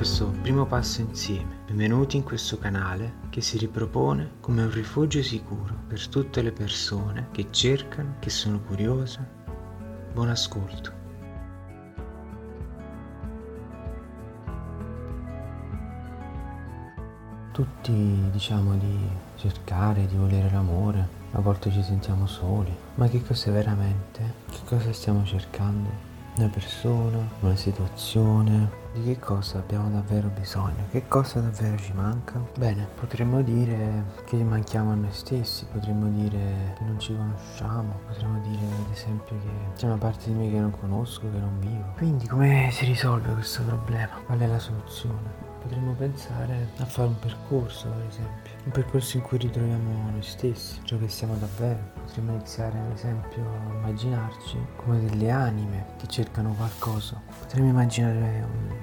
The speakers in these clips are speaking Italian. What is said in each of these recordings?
questo primo passo insieme. Benvenuti in questo canale che si ripropone come un rifugio sicuro per tutte le persone che cercano, che sono curiose. Buon ascolto. Tutti diciamo di cercare, di volere l'amore, a volte ci sentiamo soli, ma che cos'è veramente? Che cosa stiamo cercando? Una persona, una situazione, di che cosa abbiamo davvero bisogno, che cosa davvero ci manca? Bene, potremmo dire che manchiamo a noi stessi, potremmo dire che non ci conosciamo, potremmo dire ad esempio che c'è una parte di noi che non conosco, che non vivo. Quindi come si risolve questo problema? Qual è la soluzione? Potremmo pensare a fare un percorso, per esempio, un percorso in cui ritroviamo noi stessi, ciò che siamo davvero. Potremmo iniziare, ad esempio, a immaginarci come delle anime che cercano qualcosa. Potremmo immaginare un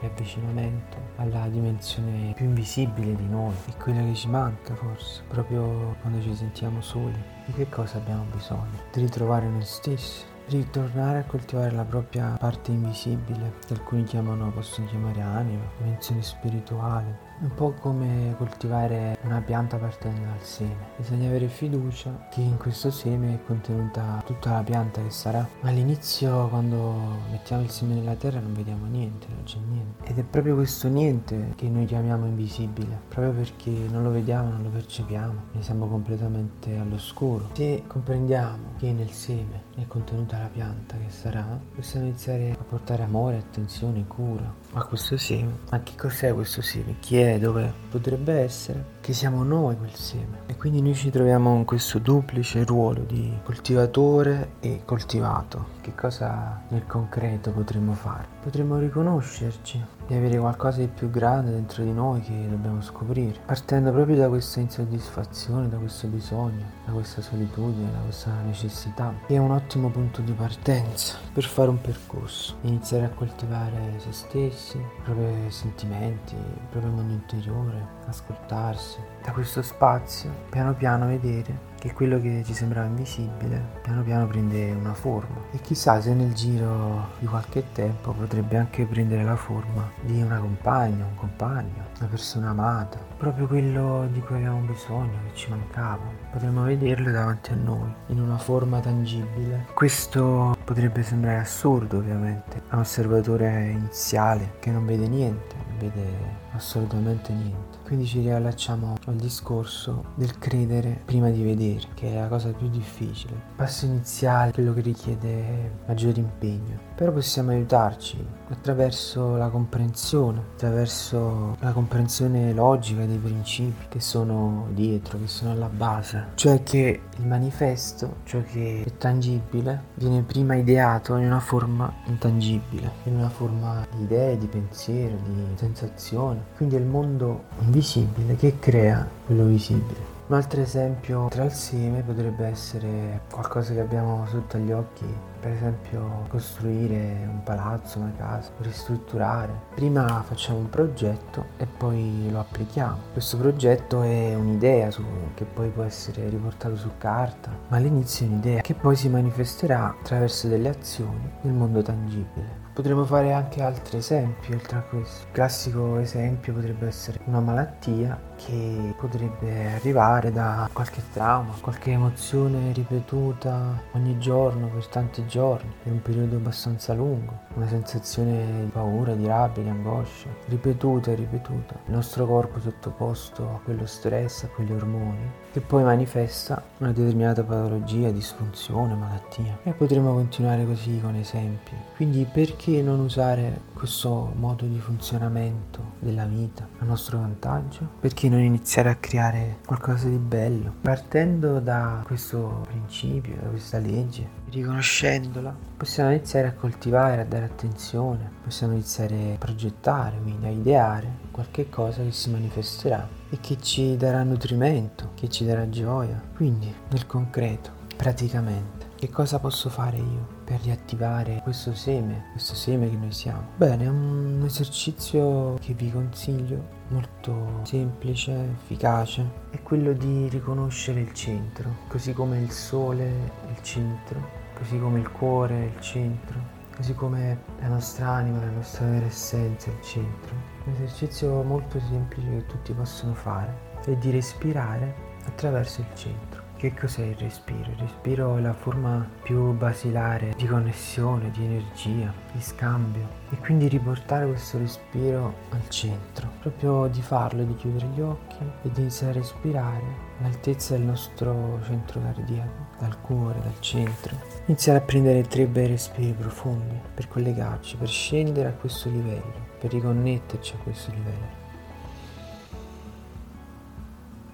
riavvicinamento alla dimensione più invisibile di noi e quella che ci manca forse, proprio quando ci sentiamo soli. Di che cosa abbiamo bisogno? Di ritrovare noi stessi, ritornare a coltivare la propria parte invisibile, che alcuni chiamano, possono chiamare anima, dimensione spirituale, un po' come coltivare una pianta partendo dal seme. Bisogna avere fiducia che in questo seme è contenuta tutta la pianta che sarà. Ma all'inizio quando mettiamo il seme nella terra non vediamo niente, non c'è niente. Ed è proprio questo niente che noi chiamiamo invisibile, proprio perché non lo vediamo, non lo percepiamo, ne siamo completamente all'oscuro. Se comprendiamo che nel seme è contenuta la pianta che sarà, possiamo iniziare a portare amore, attenzione, cura a questo seme. Ma che cos'è questo seme? Chi è? Dove potrebbe essere, che siamo noi quel seme. E quindi noi ci troviamo in questo duplice ruolo di coltivatore e coltivato. Che cosa nel concreto potremmo fare? Potremmo riconoscerci di avere qualcosa di più grande dentro di noi che dobbiamo scoprire, partendo proprio da questa insoddisfazione, da questo bisogno, da questa solitudine, da questa necessità, che è un ottimo punto di partenza per fare un percorso, iniziare a coltivare se stessi, i propri sentimenti, il proprio mondo interiore, ascoltarsi, da questo spazio piano piano vedere che quello che ci sembrava invisibile piano piano prende una forma e chissà se nel giro di qualche tempo potrebbe anche prendere la forma di una compagna, un compagno, una persona amata, proprio quello di cui avevamo bisogno, che ci mancava. Potremmo vederlo davanti a noi in una forma tangibile. Questo potrebbe sembrare assurdo ovviamente a un osservatore iniziale che non vede niente, vede assolutamente niente. Quindi ci riallacciamo al discorso del credere prima di vedere, che è la cosa più difficile. Il passo iniziale, quello che richiede maggiore impegno. Però possiamo aiutarci attraverso la comprensione, attraverso la comprensione logica dei principi che sono dietro, che sono alla base. Cioè che il manifesto, ciò che è tangibile, viene prima ideato in una forma intangibile, in una forma di idee, di pensiero, di sensazione. Quindi è il mondo invisibile che crea quello visibile. Un altro esempio tra il seme potrebbe essere qualcosa che abbiamo sotto agli occhi, per esempio costruire un palazzo, una casa, ristrutturare. Prima facciamo un progetto e poi lo applichiamo. Questo progetto è un'idea su, che poi può essere riportato su carta, ma all'inizio è un'idea che poi si manifesterà attraverso delle azioni nel mondo tangibile. Potremmo fare anche altri esempi oltre a questo. Il classico esempio potrebbe essere una malattia che potrebbe arrivare da qualche trauma, qualche emozione ripetuta ogni giorno per tanti giorni, per un periodo abbastanza lungo, una sensazione di paura, di rabbia, di angoscia, ripetuta e ripetuta. Il nostro corpo sottoposto a quello stress, a quegli ormoni, che poi manifesta una determinata patologia, disfunzione, malattia. E potremmo continuare così con esempi. Quindi perché non usare questo modo di funzionamento della vita a nostro vantaggio? Perché non iniziare a creare qualcosa di bello? Partendo da questo principio, da questa legge, riconoscendola, possiamo iniziare a coltivare, a dare attenzione, possiamo iniziare a progettare, quindi a ideare qualche cosa che si manifesterà e che ci darà nutrimento, che ci darà gioia. Quindi, nel concreto, praticamente. Che cosa posso fare io per riattivare questo seme, questo seme che noi siamo? Bene, è un esercizio che vi consiglio, molto semplice, efficace, è quello di riconoscere il centro, così come il sole è il centro, così come il cuore è il centro, così come la nostra anima, la nostra vera essenza, il centro. Un esercizio molto semplice che tutti possono fare è di respirare attraverso il centro. Che cos'è il respiro? Il respiro è la forma più basilare di connessione, di energia, di scambio e quindi riportare questo respiro al centro, proprio di farlo, di chiudere gli occhi e di iniziare a respirare all'altezza del nostro centro cardiaco, dal cuore, dal centro. Iniziare a prendere tre bei respiri profondi per collegarci, per scendere a questo livello, per riconnetterci a questo livello.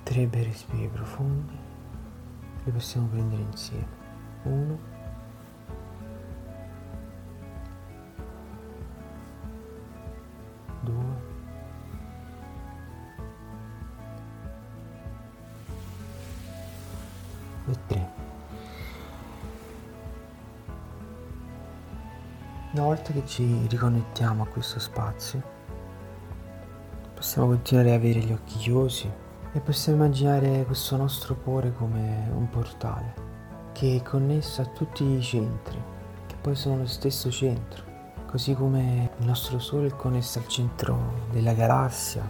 Tre bei respiri profondi li possiamo prendere insieme. Uno, due, e tre. Una volta che ci riconnettiamo a questo spazio, possiamo continuare ad avere gli occhi chiusi e possiamo immaginare questo nostro cuore come un portale che è connesso a tutti i centri, che poi sono lo stesso centro, così come il nostro Sole è connesso al centro della galassia,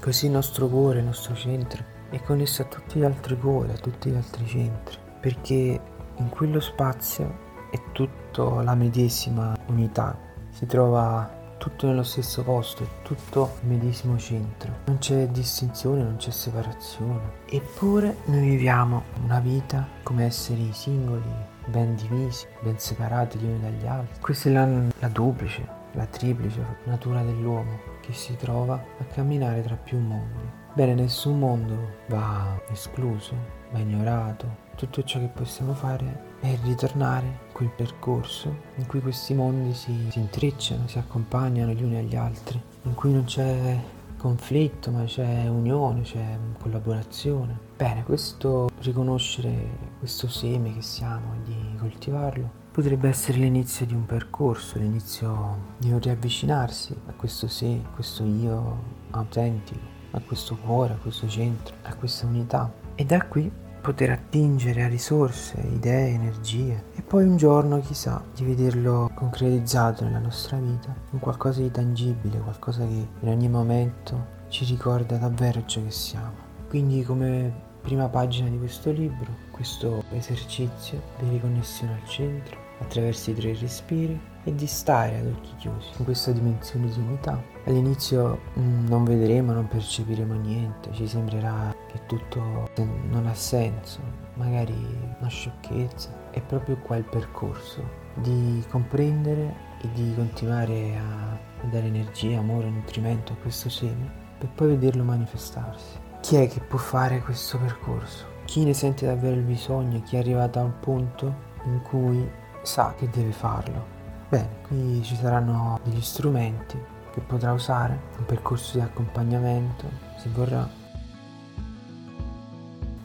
così il nostro cuore, il nostro centro è connesso a tutti gli altri cuori, a tutti gli altri centri, perché in quello spazio è tutta la medesima unità, si trova tutto nello stesso posto, è tutto il medesimo centro. Non c'è distinzione, non c'è separazione. Eppure noi viviamo una vita come esseri singoli, ben divisi, ben separati gli uni dagli altri. Questa è la, la duplice, la triplice natura dell'uomo che si trova a camminare tra più mondi. Bene, nessun mondo va escluso, va ignorato. Tutto ciò che possiamo fare è ritornare in quel percorso in cui questi mondi si, si intrecciano, si accompagnano gli uni agli altri, in cui non c'è conflitto, ma c'è unione, c'è collaborazione. Bene, questo riconoscere questo seme che siamo e di coltivarlo potrebbe essere l'inizio di un percorso, l'inizio di un riavvicinarsi a questo sé, a questo io autentico, a questo cuore, a questo centro, a questa unità. E da qui poter attingere a risorse, idee, energie e poi un giorno chissà di vederlo concretizzato nella nostra vita in qualcosa di tangibile, qualcosa che in ogni momento ci ricorda davvero ciò che siamo. Quindi come prima pagina di questo libro, questo esercizio di riconnessione al centro attraverso i tre respiri e di stare ad occhi chiusi in questa dimensione di unità. All'inizio mm, non vedremo, non percepiremo niente, ci sembrerà che tutto non ha senso, magari una sciocchezza. È proprio qua il percorso di comprendere e di continuare a dare energia, amore, nutrimento a questo seme per poi vederlo manifestarsi. Chi è che può fare questo percorso? Chi ne sente davvero il bisogno? Chi è arrivato a un punto in cui sa che deve farlo? Bene, qui ci saranno degli strumenti che potrà usare, un percorso di accompagnamento, se vorrà.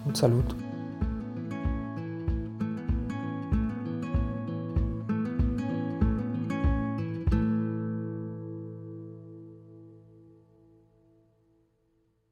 Un saluto.